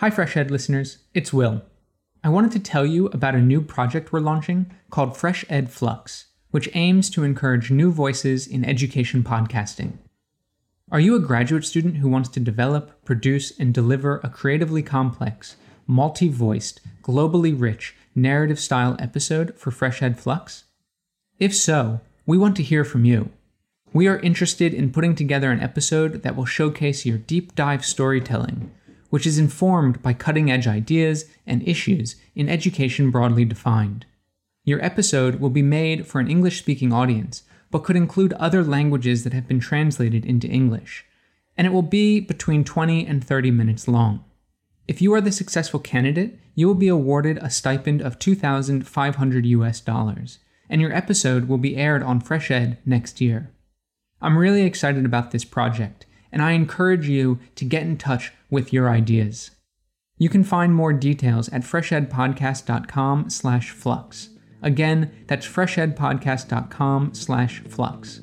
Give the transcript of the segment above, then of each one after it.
Hi, Fresh Ed listeners, it's Will. I wanted to tell you about a new project we're launching called Fresh Ed Flux, which aims to encourage new voices in education podcasting. Are you a graduate student who wants to develop, produce, and deliver a creatively complex, multi voiced, globally rich, narrative style episode for Fresh Ed Flux? If so, we want to hear from you. We are interested in putting together an episode that will showcase your deep dive storytelling which is informed by cutting edge ideas and issues in education broadly defined. Your episode will be made for an English speaking audience, but could include other languages that have been translated into English, and it will be between 20 and 30 minutes long. If you are the successful candidate, you will be awarded a stipend of 2,500 US dollars, and your episode will be aired on Fresh Ed next year. I'm really excited about this project, and I encourage you to get in touch with your ideas. You can find more details at freshedpodcast.com slash flux. Again, that's freshedpodcast.com slash flux.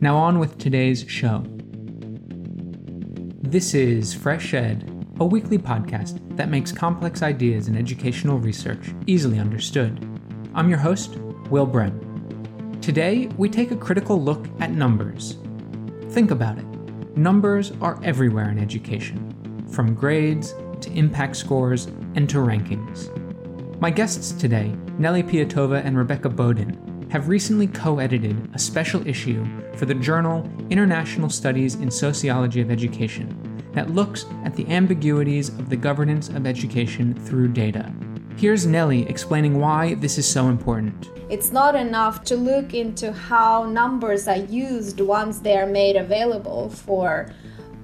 Now on with today's show. This is Fresh Ed, a weekly podcast that makes complex ideas in educational research easily understood. I'm your host, Will Brehm. Today, we take a critical look at numbers. Think about it. Numbers are everywhere in education, from grades to impact scores and to rankings. My guests today, Nelli Piattoeva and Rebecca Boden, have recently co edited a special issue for the journal International Studies in Sociology of Education that looks at the ambiguities of the governance of education through data. Here's Nelly explaining why this is so important. It's not enough to look into how numbers are used once they are made available for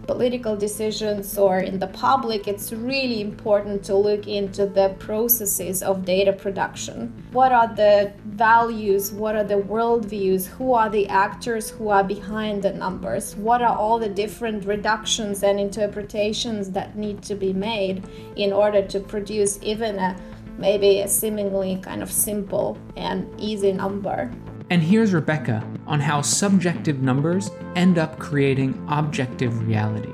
political decisions or in the public, it's really important to look into the processes of data production. What are the values? What are the worldviews? Who are the actors who are behind the numbers? What are all the different reductions and interpretations that need to be made in order to produce even a maybe a seemingly kind of simple and easy number. And here's Rebecca on how subjective numbers end up creating objective reality.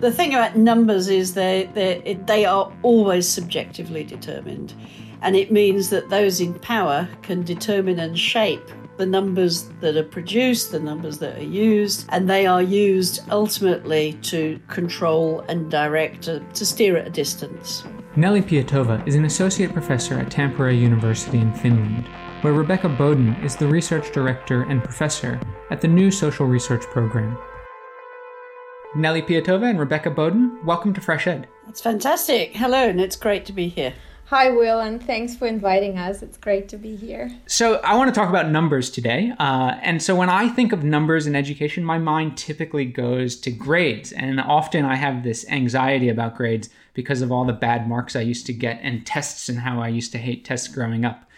The thing about numbers is they, they, they are always subjectively determined. And it means that those in power can determine and shape the numbers that are produced, the numbers that are used, and they are used ultimately to control and direct, to, to steer at a distance. Nelli Piattoeva is an associate professor at Tampere University in Finland, where Rebecca Boden is the research director and professor at the new social research program. Nelli Piattoeva and Rebecca Boden, welcome to Fresh Ed. That's fantastic. Hello, and it's great to be here. Hi, Will, and thanks for inviting us. It's great to be here. So, I want to talk about numbers today. Uh, and so, when I think of numbers in education, my mind typically goes to grades. And often I have this anxiety about grades because of all the bad marks I used to get and tests and how I used to hate tests growing up.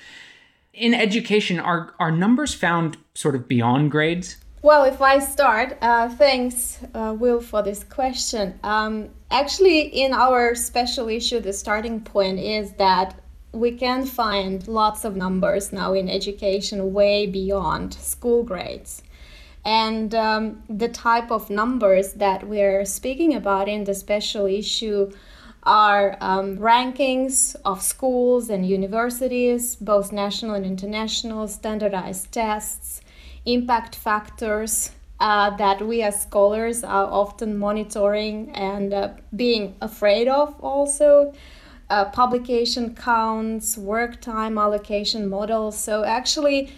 In education, are, are numbers found sort of beyond grades? Well, if I start, uh, thanks, uh, Will, for this question. Um, actually, in our special issue, the starting point is that we can find lots of numbers now in education way beyond school grades. And um, the type of numbers that we're speaking about in the special issue are um, rankings of schools and universities, both national and international, standardized tests impact factors uh, that we as scholars are often monitoring and uh, being afraid of also. Uh, publication counts, work time allocation models. So, actually,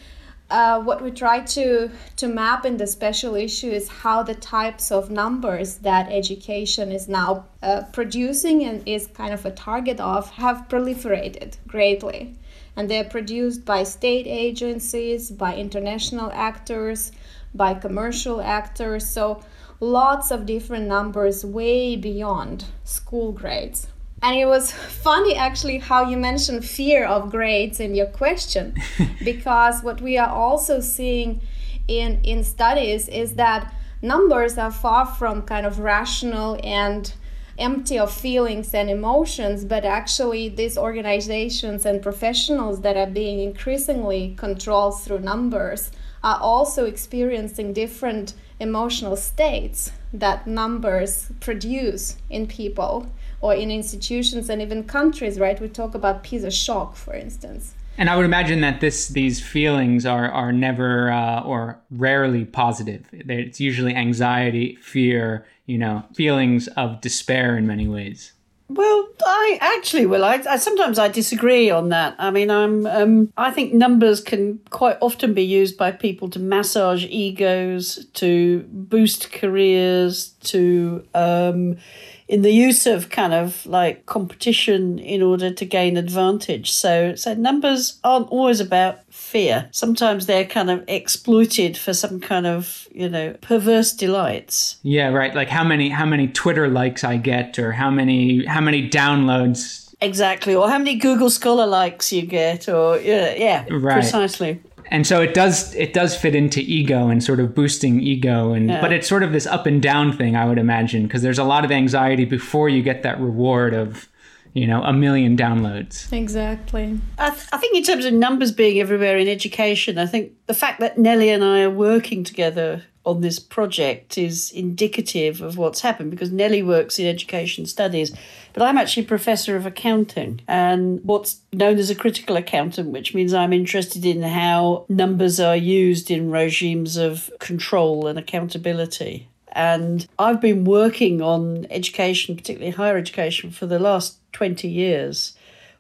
uh, what we try to, to map in the special issue is how the types of numbers that education is now uh, producing and is kind of a target of have proliferated greatly and they're produced by state agencies, by international actors, by commercial actors. So lots of different numbers way beyond school grades. And it was funny actually how you mentioned fear of grades in your question, because what we are also seeing in, in studies is that numbers are far from kind of rational and empty of feelings and emotions, but actually, these organizations and professionals that are being increasingly controlled through numbers are also experiencing different emotional states that numbers produce in people or in institutions and even countries, right? We talk about PISA shock, for instance. And I would imagine that this these feelings are are never uh, or rarely positive. It's usually anxiety, fear, you know, feelings of despair in many ways. Well, I actually, well, I, I, sometimes I disagree on that. I mean, I'm, um, I think numbers can quite often be used by people to massage egos, to boost careers, to um, in the use of kind of like competition in order to gain advantage. So, so numbers aren't always about fear. Sometimes they're kind of exploited for some kind of, you know, perverse delights. Yeah, right. Like how many how many Twitter likes I get or how many how many downloads Exactly, or how many Google Scholar likes you get, or yeah, yeah, right. precisely and so it does it does fit into ego and sort of boosting ego and yeah. but it's sort of this up and down thing i would imagine because there's a lot of anxiety before you get that reward of you know a million downloads. Exactly. I, th- I think in terms of numbers being everywhere in education i think the fact that nellie and i are working together on this project is indicative of what's happened because Nellie works in education studies, but I'm actually a professor of accounting and what's known as a critical accountant, which means I'm interested in how numbers are used in regimes of control and accountability. And I've been working on education, particularly higher education, for the last 20 years,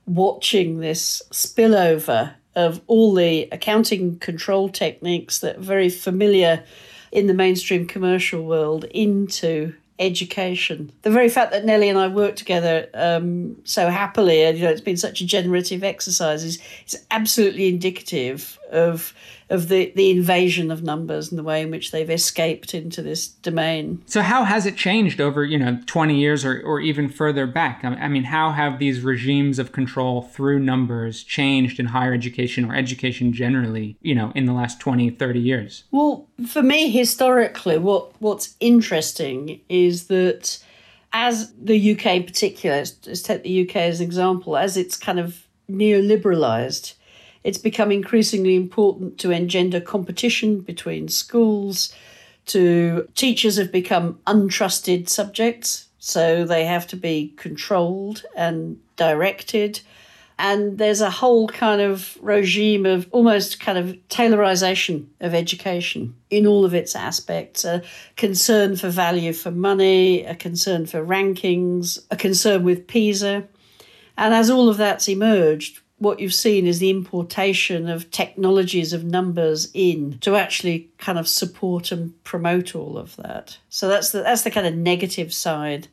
watching this spillover of all the accounting control techniques that are very familiar in the mainstream commercial world into education. The very fact that Nellie and I work together um, so happily, and you know, it's been such a generative exercise, is, is absolutely indicative of of the, the invasion of numbers and the way in which they've escaped into this domain. So how has it changed over, you know, 20 years or, or even further back? I mean, how have these regimes of control through numbers changed in higher education or education generally, you know, in the last 20, 30 years? Well, for me, historically, what, what's interesting is that as the UK in particular, let's take the UK as an example, as it's kind of neoliberalized, it's become increasingly important to engender competition between schools. To teachers have become untrusted subjects, so they have to be controlled and directed. And there's a whole kind of regime of almost kind of taylorization of education in all of its aspects a concern for value for money, a concern for rankings, a concern with PISA. And as all of that's emerged, what you've seen is the importation of technologies of numbers in to actually kind of support and promote all of that. So that's the that's the kind of negative side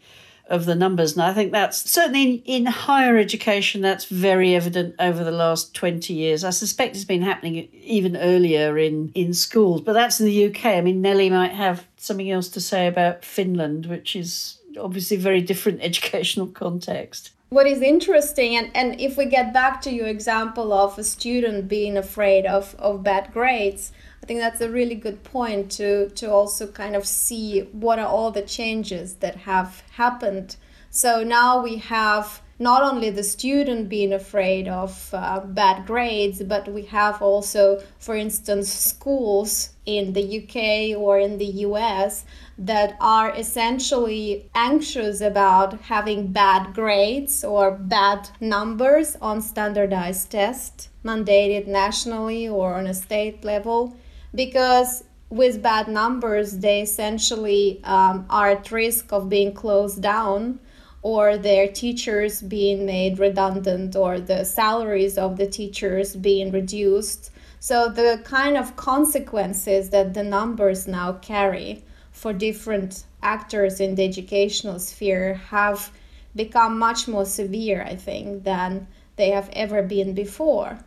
of the numbers. And I think that's certainly in, in higher education, that's very evident over the last 20 years. I suspect it's been happening even earlier in, in schools, but that's in the UK. I mean, Nellie might have something else to say about Finland, which is obviously very different educational context what is interesting and, and if we get back to your example of a student being afraid of, of bad grades i think that's a really good point to to also kind of see what are all the changes that have happened. So now we have not only the student being afraid of uh, bad grades, but we have also, for instance, schools in the UK or in the US that are essentially anxious about having bad grades or bad numbers on standardized tests mandated nationally or on a state level because with bad numbers they essentially um, are at risk of being closed down or their teachers being made redundant or the salaries of the teachers being reduced. So the kind of consequences that the numbers now carry for different actors in the educational sphere have become much more severe, I think, than they have ever been before.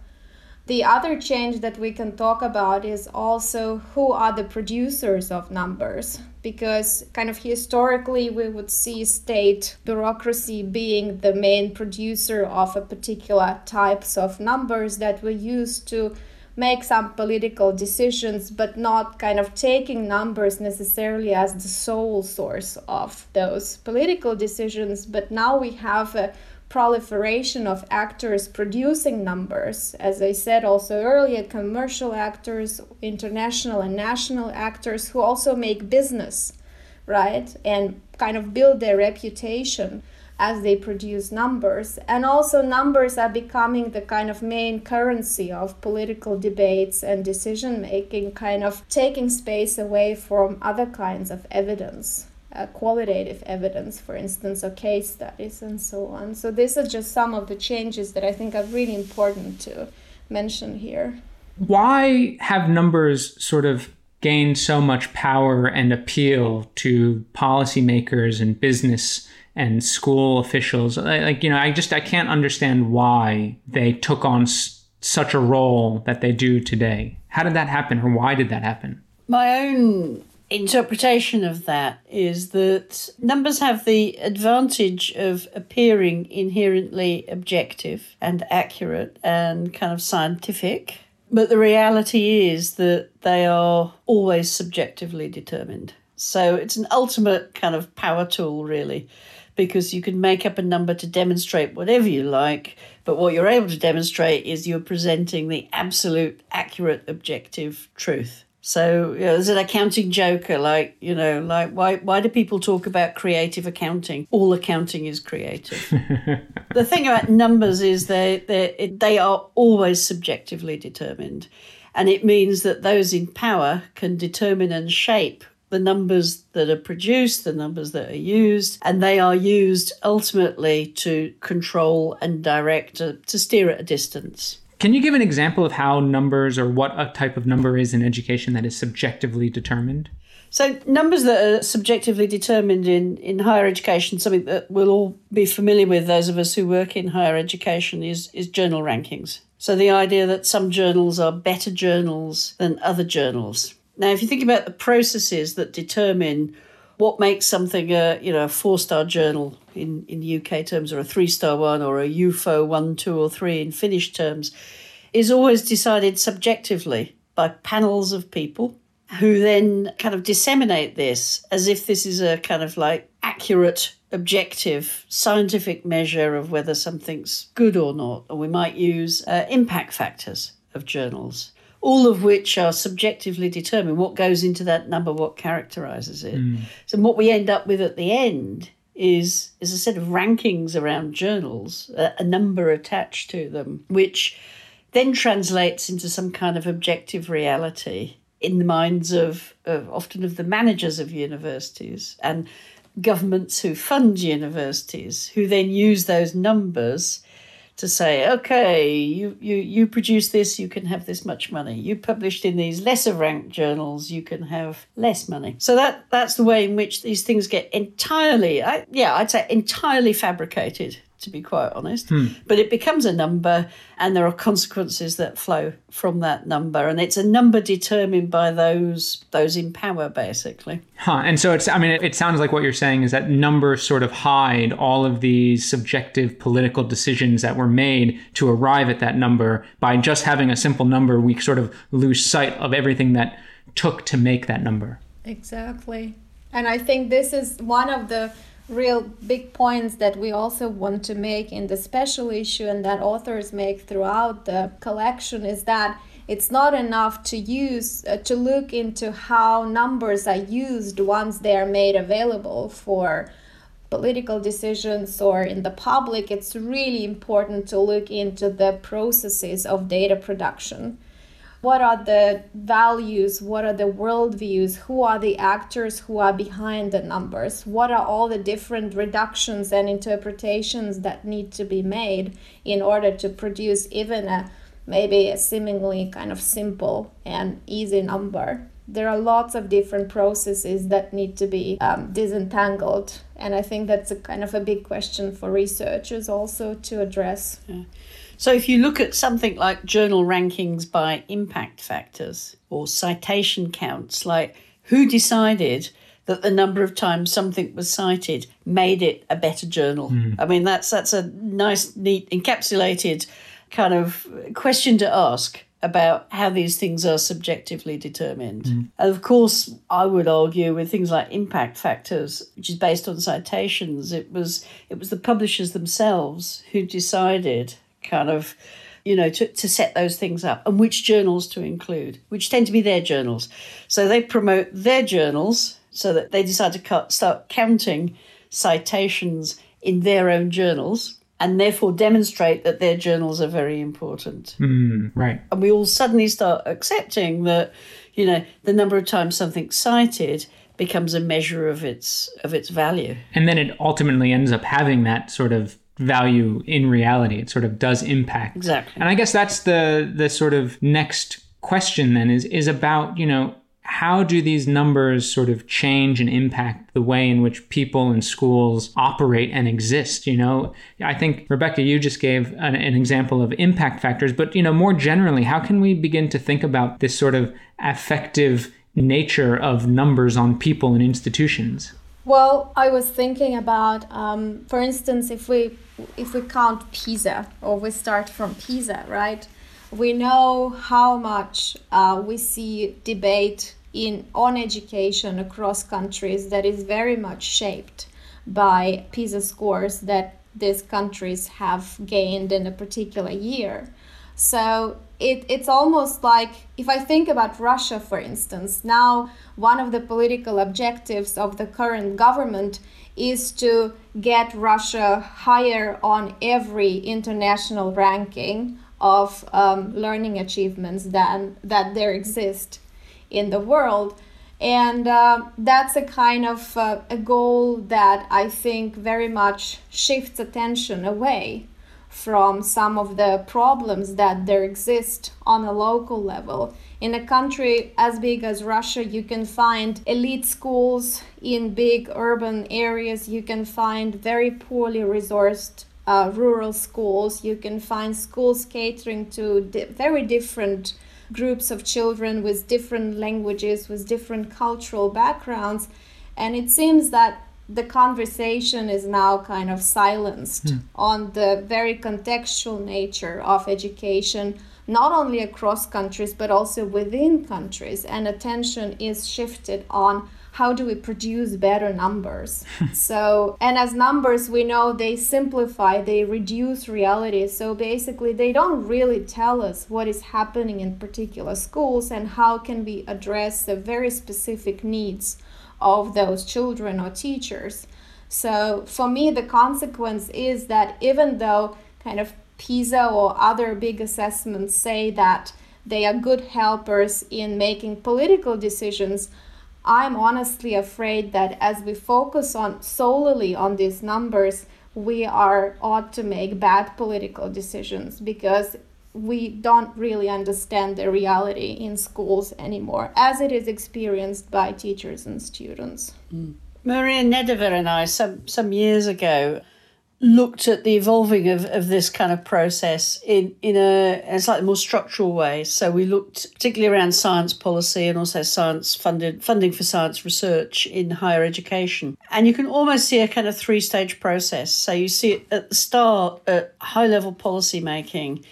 The other change that we can talk about is also who are the producers of numbers, because kind of historically we would see state bureaucracy being the main producer of a particular types of numbers that were used to make some political decisions, but not kind of taking numbers necessarily as the sole source of those political decisions. But now we have a proliferation of actors producing numbers. As I said also earlier, commercial actors, international and national actors who also make business, right? And kind of build their reputation as they produce numbers. And also, numbers are becoming the kind of main currency of political debates and decision making, kind of taking space away from other kinds of evidence. Uh, qualitative evidence, for instance, or case studies, and so on. So, these are just some of the changes that I think are really important to mention here. Why have numbers sort of gained so much power and appeal to policymakers and business and school officials. Like, you know, I just I can't understand why they took on s- such a role that they do today. How did that happen, or why did that happen? My own interpretation of that is that numbers have the advantage of appearing inherently objective and accurate and kind of scientific. But the reality is that they are always subjectively determined. So it's an ultimate kind of power tool, really because you can make up a number to demonstrate whatever you like, but what you're able to demonstrate is you're presenting the absolute, accurate, objective truth. So you know, there's an accounting joker, like you know, like why why do people talk about creative accounting? All accounting is creative. the thing about numbers is they they they are always subjectively determined, and it means that those in power can determine and shape the numbers that are produced, the numbers that are used, and they are used ultimately to control and direct, to, to steer at a distance. Can you give an example of how numbers or what a type of number is in education that is subjectively determined? So, numbers that are subjectively determined in, in higher education, something that we'll all be familiar with, those of us who work in higher education, is, is journal rankings. So, the idea that some journals are better journals than other journals. Now, if you think about the processes that determine what makes something a you know a four star journal in, in UK terms, or a three star one, or a JUFO one, two, or three in Finnish terms, is always decided subjectively by panels of people who then kind of disseminate this as if this is a kind of like accurate objective scientific measure of whether something's good or not. Or we might use uh, impact factors of journals all of which are subjectively determined. What goes into that number, what characterizes it. Mm. So, what we end up with at the end is, is a set of rankings around journals, a, a number attached to them, which then translates into some kind of objective reality in the minds of, of often of the managers of universities and governments who fund universities, who then use those numbers to say, okay, you, you, you produce this, you can have this much money. You published in these lesser ranked journals, you can have less money. So that that's the way in which these things get entirely, I, yeah, I'd say entirely fabricated to be quite honest. Hmm. But it becomes a number, and there are consequences that flow from that number, and it's a number determined by those those in power, basically. Huh. And so it's, I mean, it, it sounds like what you're saying is that numbers sort of hide all of these subjective political decisions that were made to arrive at that number. By just having a simple number, we sort of lose sight of everything that took to make that number. Exactly. And I think this is one of the real big points that we also want to make in the special issue and that authors make throughout the collection is that it's not enough to use uh, to look into how numbers are used once they are made available for political decisions or in the public. It's really important to look into the processes of data production what are the values what are the worldviews who are the actors who are behind the numbers what are all the different reductions and interpretations that need to be made in order to produce even a maybe a seemingly kind of simple and easy number there are lots of different processes that need to be um, disentangled and i think that's a kind of a big question for researchers also to address yeah. So if you look at something like journal rankings by impact factors or citation counts, like who decided that the number of times something was cited made it a better journal. Mm. I mean that's that's a nice neat encapsulated kind of question to ask about how these things are subjectively determined. Mm. And of course, I would argue with things like impact factors, which is based on citations, it was it was the publishers themselves who decided kind of you know, to, to set those things up and which journals to include, which tend to be their journals. So they promote their journals so that they decide to cut, start counting citations in their own journals and therefore demonstrate that their journals are very important. Mm, right. And we all suddenly start accepting that, you know, the number of times something's cited becomes a measure of its of its value. And then it ultimately ends up having that sort of value in reality. It sort of does impact. Exactly. And I guess that's the the sort of next question then is is about, you know, how do these numbers sort of change and impact the way in which people and schools operate and exist you know i think rebecca you just gave an, an, example of impact factors but you know more generally how can we begin to think about this sort of affective nature of numbers on people and institutions well i was thinking about um, for instance if we if we count pisa or we start from pisa right we know how much uh, we see debate in on education across countries that is very much shaped by PISA scores that these countries have gained in a particular year. So it, it's almost like if I think about Russia, for instance, now one of the political objectives of the current government is to get Russia higher on every international ranking of um, learning achievements than that there exist in the world. And uh, that's a kind of uh, a goal that i think very much shifts attention away from some of the problems that there exist on a local level. In a country as big as russia you can find elite schools in big urban areas. You can find very poorly resourced uh, rural schools. You can find schools catering to di- very different groups of children with different languages, with different cultural backgrounds. And it seems that the conversation is now kind of silenced mm. on the very contextual nature of education, not only across countries, but also within countries. And attention is shifted on how do we produce better numbers so and as numbers we know they simplify they reduce reality so basically they don't really tell us what is happening in particular schools and how can we address the very specific needs of those children or teachers. So for me the consequence is that even though kind of pisa or other big assessments say that they are good helpers in making political decisions I'm honestly afraid that as we focus on solely on these numbers, we are ought to make bad political decisions because we don't really understand the reality in schools anymore as it is experienced by teachers and students. Mm. Maria Nedeva and I, some, some years ago, looked at the evolving of, of this kind of process in, in a, a slightly more structural way. So we looked particularly around science policy and also science funded funding for science research in higher education. And you can almost see a kind of three stage process. So you see it at the start at high level policy making,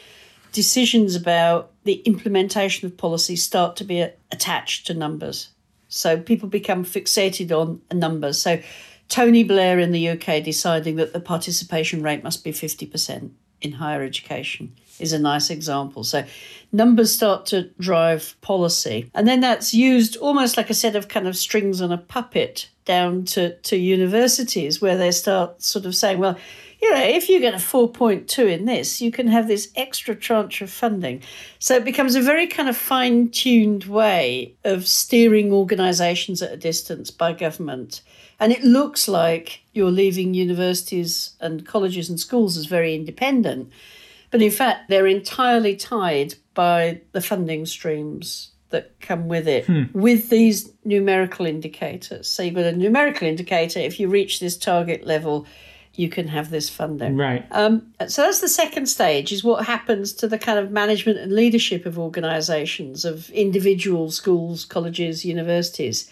decisions about the implementation of policies start to be attached to numbers. So people become fixated on numbers. So Tony Blair in the UK deciding that the participation rate must be 50% in higher education is a nice example. So numbers start to drive policy. And then that's used almost like a set of kind of strings on a puppet down to, to universities where they start sort of saying, well, you know, if you get a 4.2 in this, you can have this extra tranche of funding. So it becomes a very kind of fine tuned way of steering organisations at a distance by government and it looks like you're leaving universities and colleges and schools as very independent. But in fact, they're entirely tied by the funding streams that come with it, hmm. with these numerical indicators. So you've got a numerical indicator. If you reach this target level, you can have this funding. Right. Um, so that's the second stage is what happens to the kind of management and leadership of organisations, of individual schools, colleges, universities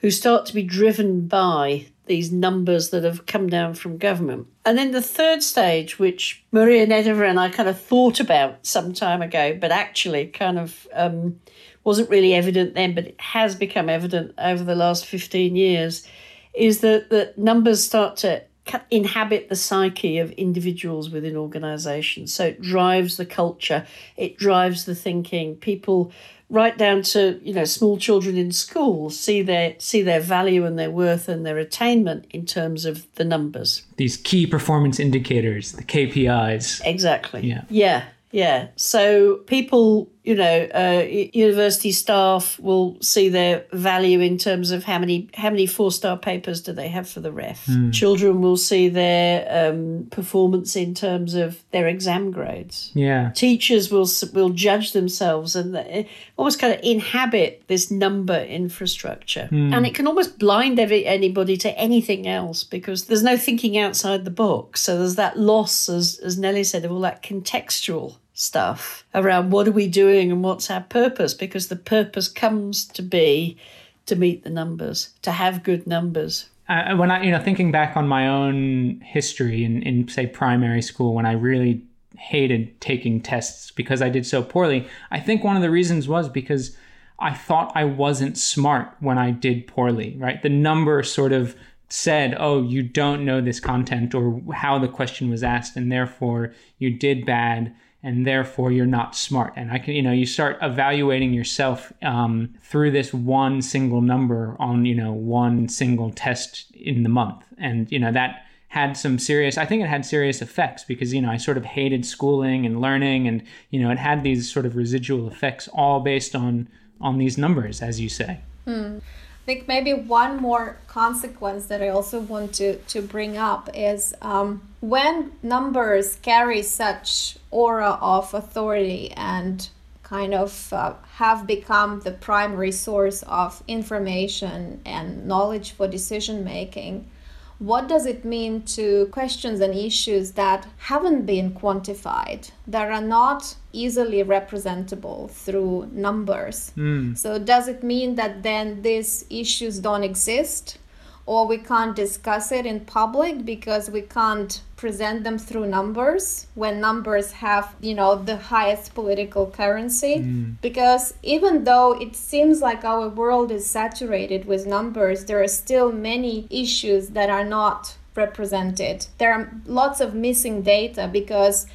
who start to be driven by these numbers that have come down from government. And then the third stage, which Maria Nedeva and I kind of thought about some time ago, but actually kind of um, wasn't really evident then, but it has become evident over the last 15 years, is that, that numbers start to inhabit the psyche of individuals within organizations. So it drives the culture, it drives the thinking. People right down to you know small children in school see their see their value and their worth and their attainment in terms of the numbers these key performance indicators the kpis exactly yeah yeah yeah. So people, you know, uh, university staff will see their value in terms of how many how many four star papers do they have for the ref. Mm. Children will see their um, performance in terms of their exam grades. Yeah. Teachers will will judge themselves and almost kind of inhabit this number infrastructure, mm. and it can almost blind every, anybody to anything else because there's no thinking outside the box. So there's that loss, as as Nellie said, of all that contextual stuff around what are we doing and what's our purpose because the purpose comes to be to meet the numbers to have good numbers. Uh, when i you know thinking back on my own history in, in say primary school when i really hated taking tests because i did so poorly i think one of the reasons was because i thought i wasn't smart when i did poorly right? The number sort of said, oh, you don't know this content or how the question was asked, and therefore you did bad and therefore you're not smart. And I can, you know, you start evaluating yourself um, through this one single number on, you know, one single test in the month, and you know that had some serious. I think it had serious effects because you know I sort of hated schooling and learning, and you know it had these sort of residual effects all based on on these numbers, as you say. Hmm think maybe one more consequence that I also want to, to bring up is um, when numbers carry such aura of authority and kind of uh, have become the primary source of information and knowledge for decision making, what does it mean to questions and issues that haven't been quantified, that are not easily representable through numbers? Mm. So, does it mean that then these issues don't exist? Or we can't discuss it in public because we can't present them through numbers when numbers have you know the highest political currency mm. because even though it seems like our world is saturated with numbers there are still many issues that are not represented there are lots of missing data because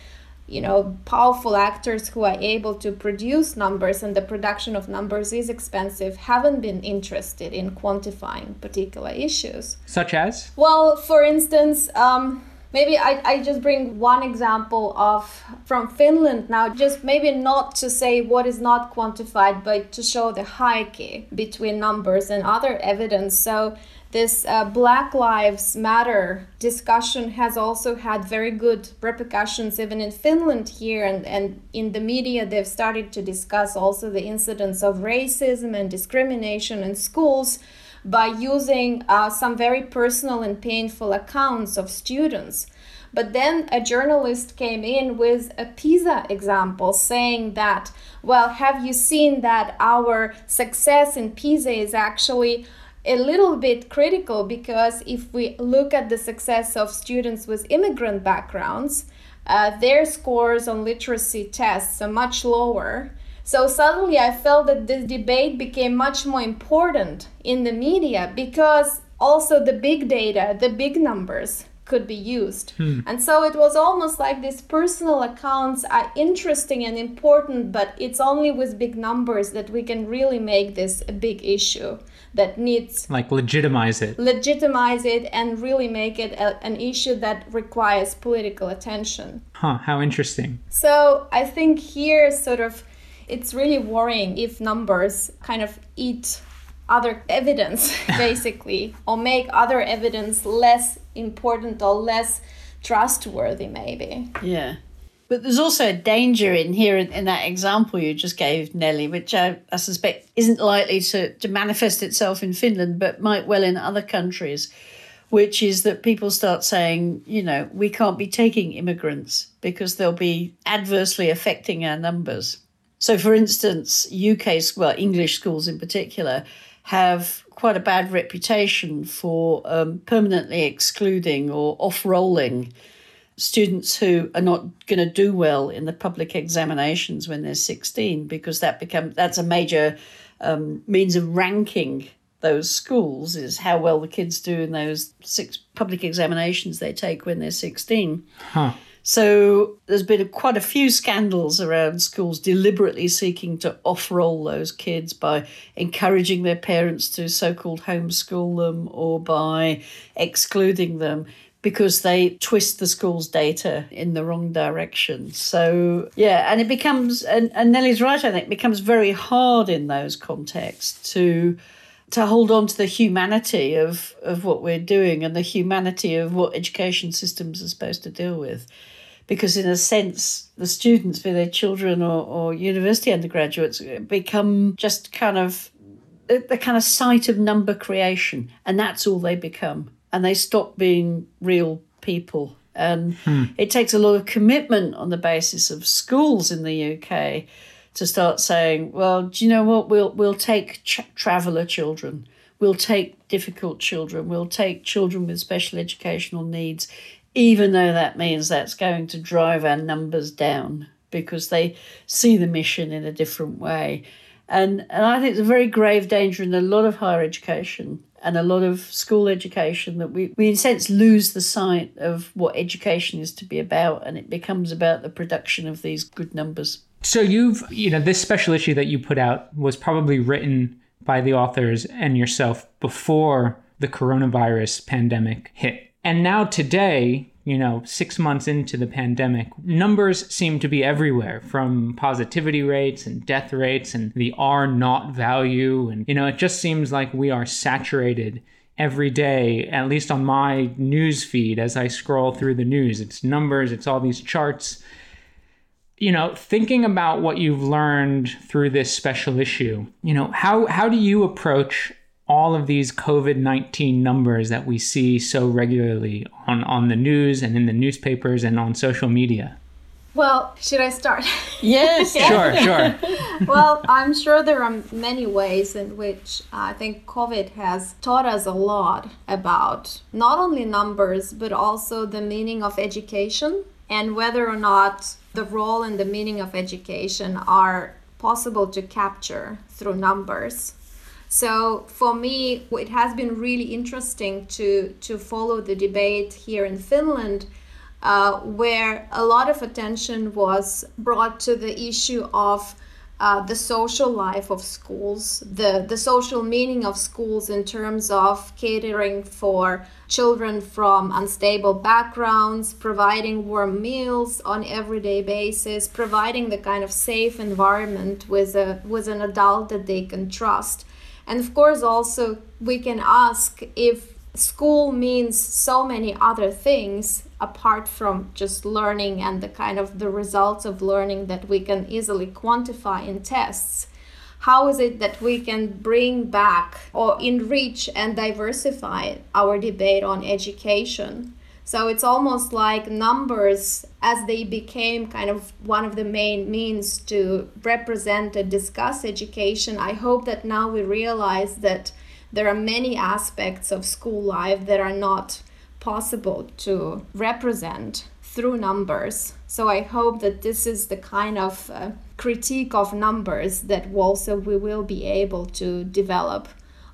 you know powerful actors who are able to produce numbers and the production of numbers is expensive haven't been interested in quantifying particular issues. Such as? Well for instance um, maybe I, I just bring one example of from finland now just maybe not to say what is not quantified but to show the hierarchy between numbers and other evidence. So this uh, Black Lives Matter discussion has also had very good repercussions even in Finland here and, and in the media they've started to discuss also the incidence of racism and discrimination in schools by using uh, some very personal and painful accounts of students. But then a journalist came in with a PISA example saying that, well, have you seen that our success in PISA is actually a little bit critical because if we look at the success of students with immigrant backgrounds, uh, their scores on literacy tests are much lower. So suddenly I felt that this debate became much more important in the media because also the big data, the big numbers could be used. Hmm. And so it was almost like these personal accounts are interesting and important, but it's only with big numbers that we can really make this a big issue that needs like legitimize it. legitimize it and really make it a, an issue that requires political attention. Huh how interesting. So i think here sort of it's really worrying if numbers kind of eat other evidence basically or make other evidence less important or less trustworthy maybe. Yeah but there's also a danger in here in, in that example you just gave, Nelly, which I, I suspect isn't likely to, to manifest itself in Finland, but might well in other countries, which is that people start saying, you know, we can't be taking immigrants because they'll be adversely affecting our numbers. So, for instance, UK, well, English schools in particular, have quite a bad reputation for um, permanently excluding or off rolling students who are not going to do well in the public examinations when they're 16 because that become that's a major um, means of ranking those schools is how well the kids do in those six public examinations they take when they're 16. Huh. So there's been a, quite a few scandals around schools deliberately seeking to off-roll those kids by encouraging their parents to so-called homeschool them or by excluding them because they twist the school's data in the wrong direction. So yeah, and it becomes and, and Nellie's right, I think, it becomes very hard in those contexts to to hold on to the humanity of, of what we're doing and the humanity of what education systems are supposed to deal with. Because, in a sense, the students, be they children or, or university undergraduates, become just kind of the kind of site of number creation, and that's all they become. And they stop being real people. And hmm. it takes a lot of commitment on the basis of schools in the UK to start saying, well, do you know what? We'll we'll take tra- traveller children, we'll take difficult children, we'll take children with special educational needs, even though that means that's going to drive our numbers down because they see the mission in a different way. And, and I think it's a very grave danger in a lot of higher education and a lot of school education that we, we in a sense lose the sight of what education is to be about and it becomes about the production of these good numbers. So you've, you know, this special issue that you put out was probably written by the authors and yourself before the coronavirus pandemic hit. And now today, you know, six months into the pandemic, numbers seem to be everywhere from positivity rates and death rates and the R naught value. And, you know, it just seems like we are saturated every day, at least on my news feed as I scroll through the news. It's numbers, it's all these charts you know, thinking about what you've learned through this special issue, you know, how how do you approach all of these COVID nineteen numbers that we see so regularly on on the news and in the newspapers and on social media? Well, should I start? Yes, sure, sure. well, I'm sure there are many ways in which uh, I think COVID has taught us a lot about not only numbers, but also the meaning of education and whether or not the role and the meaning of education are possible to capture through numbers. So for me, it has been really interesting to to follow the debate here in Finland, uh, where a lot of attention was brought to the issue of uh, the social life of schools, the, the social meaning of schools in terms of catering for children from unstable backgrounds, providing warm meals on everyday basis, providing the kind of safe environment with a with an adult that they can trust. And of course also we can ask if school means so many other things apart from just learning and the kind of the results of learning that we can easily quantify in tests. How is it that we can bring back or enrich and diversify our debate on education so it's almost like numbers as they became kind of one of the main means to represent and discuss education i hope that now we realize that there are many aspects of school life that are not possible to represent through numbers. So I hope that this is the kind of uh, critique of numbers that also we will be able to develop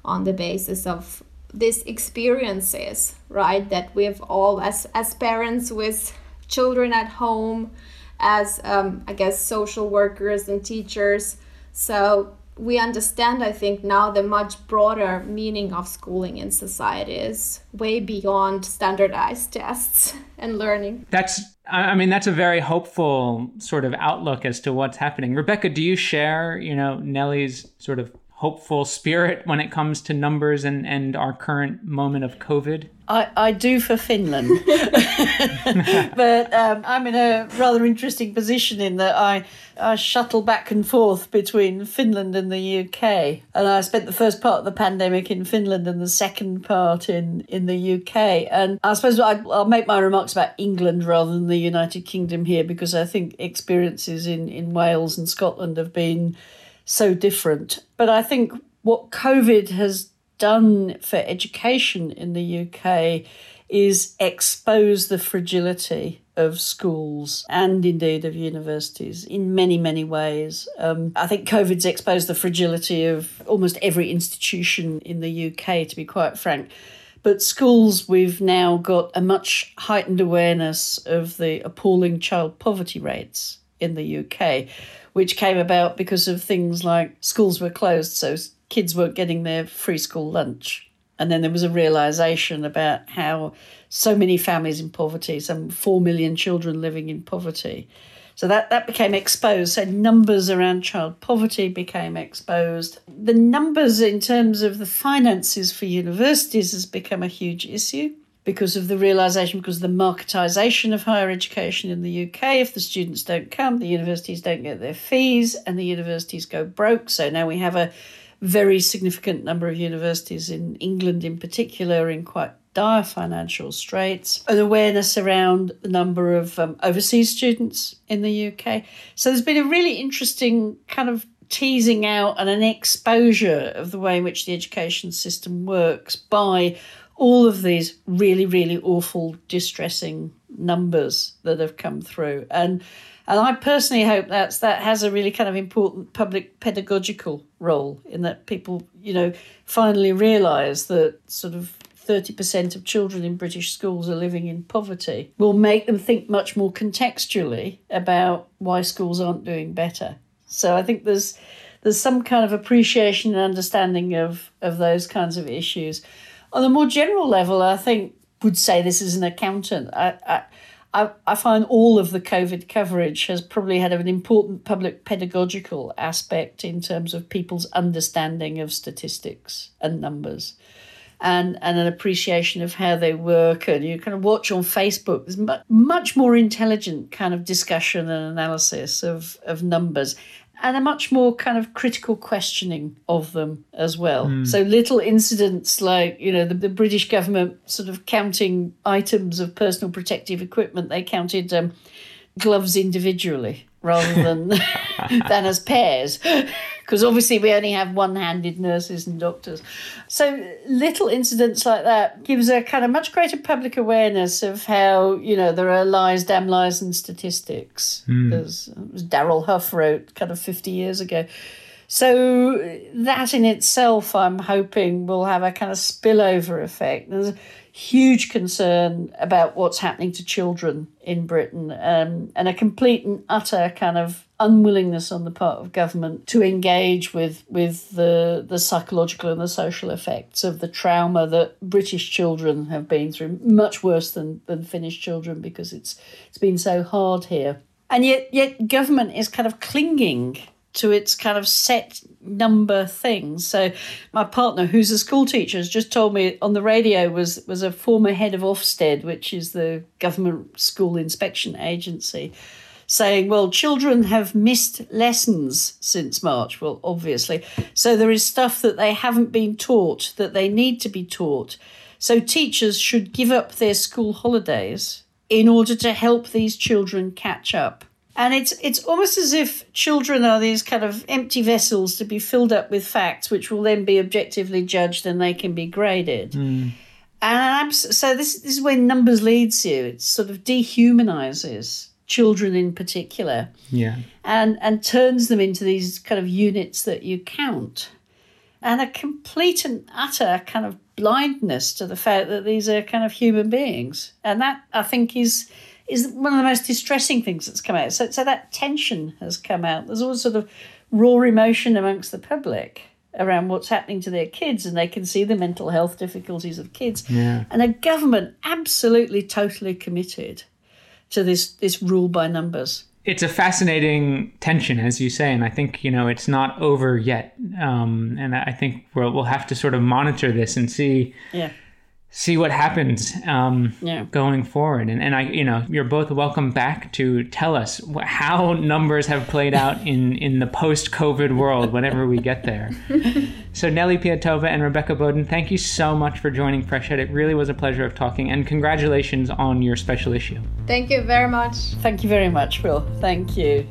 on the basis of these experiences, right? That we've all, as as parents with children at home, as um, I guess social workers and teachers. So we understand, I think, now the much broader meaning of schooling in society is way beyond standardized tests and learning. That's, I mean, that's a very hopeful sort of outlook as to what's happening. Rebecca, do you share, you know, Nellie's sort of hopeful spirit when it comes to numbers and, and our current moment of COVID? I, I do for Finland. but um, I'm in a rather interesting position in that I, I shuttle back and forth between Finland and the UK. And I spent the first part of the pandemic in Finland and the second part in, in the UK. And I suppose I, I'll make my remarks about England rather than the United Kingdom here because I think experiences in, in Wales and Scotland have been so different. But I think what COVID has done for education in the UK is expose the fragility of schools and indeed of universities in many, many ways. Um, I think COVID's exposed the fragility of almost every institution in the UK, to be quite frank. But schools, we've now got a much heightened awareness of the appalling child poverty rates in the UK, which came about because of things like schools were closed, so kids weren't getting their free school lunch. And then there was a realization about how so many families in poverty, some 4 million children living in poverty. So that, that became exposed. So numbers around child poverty became exposed. The numbers in terms of the finances for universities has become a huge issue because of the realization, because of the marketisation of higher education in the UK. If the students don't come, the universities don't get their fees and the universities go broke. So now we have a very significant number of universities in England, in particular, in quite dire financial straits, an awareness around the number of um, overseas students in the UK. So there's been a really interesting kind of teasing out and an exposure of the way in which the education system works by all of these really, really awful, distressing numbers that have come through. And and I personally hope that's that has a really kind of important public pedagogical role in that people, you know, finally realise that sort of 30% of children in British schools are living in poverty will make them think much more contextually about why schools aren't doing better. So I think there's there's some kind of appreciation and understanding of, of those kinds of issues. On a more general level, I think would say this as an accountant. I, I, I find all of the COVID coverage has probably had an important public pedagogical aspect in terms of people's understanding of statistics and numbers and, and an appreciation of how they work. And you kind of watch on Facebook, there's much, more intelligent kind of discussion and analysis of, of numbers and a much more kind of critical questioning of them as well. Mm. So little incidents like, you know, the, the, British government sort of counting items of personal protective equipment, they counted um, gloves individually rather than than as pairs because obviously we only have one-handed nurses and doctors. So little incidents like that gives a kind of much greater public awareness of how you know there are lies damn lies and statistics. Mm. as, as Darrell Huff wrote kind of 50 years ago so that in itself i'm hoping will have a kind of spillover effect. There's, a huge concern about what's happening to children in Britain um, and a complete and utter kind of unwillingness on the part of government to engage with with the the psychological and the social effects of the trauma that British children have been through. Much worse than than Finnish children because it's it's been so hard here. And yet yet government is kind of clinging to its kind of set number things. So my partner, who's a school teacher, has just told me on the radio was was a former head of Ofsted, which is the government school inspection agency, saying, "Well, children have missed lessons since March." Well, obviously, so there is stuff that they haven't been taught that they need to be taught. So teachers should give up their school holidays in order to help these children catch up. And it's it's almost as if children are these kind of empty vessels to be filled up with facts, which will then be objectively judged and they can be graded. Mm. And so this, this is where numbers leads you. It sort of dehumanizes children in particular. Yeah. And and turns them into these kind of units that you count. And a complete and utter kind of blindness to the fact that these are kind of human beings. And that I think is is one of the most distressing things that's come out. So, so that tension has come out. There's all sort of raw emotion amongst the public around what's happening to their kids, and they can see the mental health difficulties of kids. Yeah. And a government absolutely, totally committed to this this rule by numbers. It's a fascinating tension, as you say, and I think you know it's not over yet. Um, and I think we'll we'll have to sort of monitor this and see. Yeah see what happens um, yeah. going forward. And, and I, you know, you're both welcome back to tell us how numbers have played out in, in the post COVID world, whenever we get there. so, Nelli Piattoeva and Rebecca Boden, thank you so much for joining Fresh Ed. It really was a pleasure of talking, and congratulations on your special issue. Thank you very much. Thank you very much, Will. Thank you.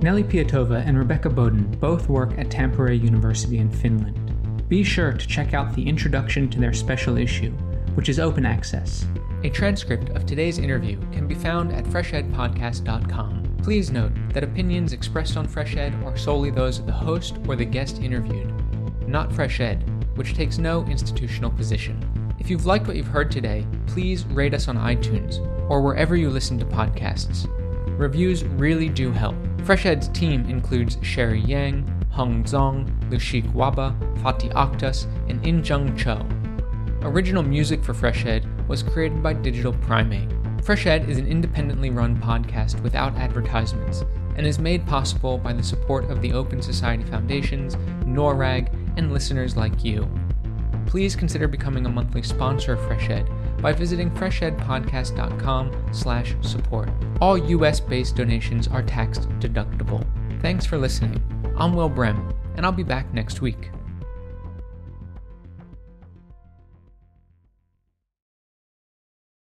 Nelli Piattoeva and Rebecca Boden both work at Tampere University in Finland be sure to check out the introduction to their special issue, which is open access. A transcript of today's interview can be found at freshedpodcast.com. Please note that opinions expressed on Fresh Ed are solely those of the host or the guest interviewed, not Fresh Ed, which takes no institutional position. If you've liked what you've heard today, please rate us on iTunes or wherever you listen to podcasts. Reviews really do help. FreshEd's team includes Sherry Yang, Hung Zong, Lushik Waba, Fatih Akhtas, and Injung Cho. Original music for FreshEd was created by Digital Primate. FreshEd is an independently run podcast without advertisements and is made possible by the support of the Open Society Foundations, NORAG, and listeners like you please consider becoming a monthly sponsor of FreshEd by visiting freshedpodcast.com slash support. All US-based donations are tax deductible. Thanks for listening. I'm Will Brehm, and I'll be back next week.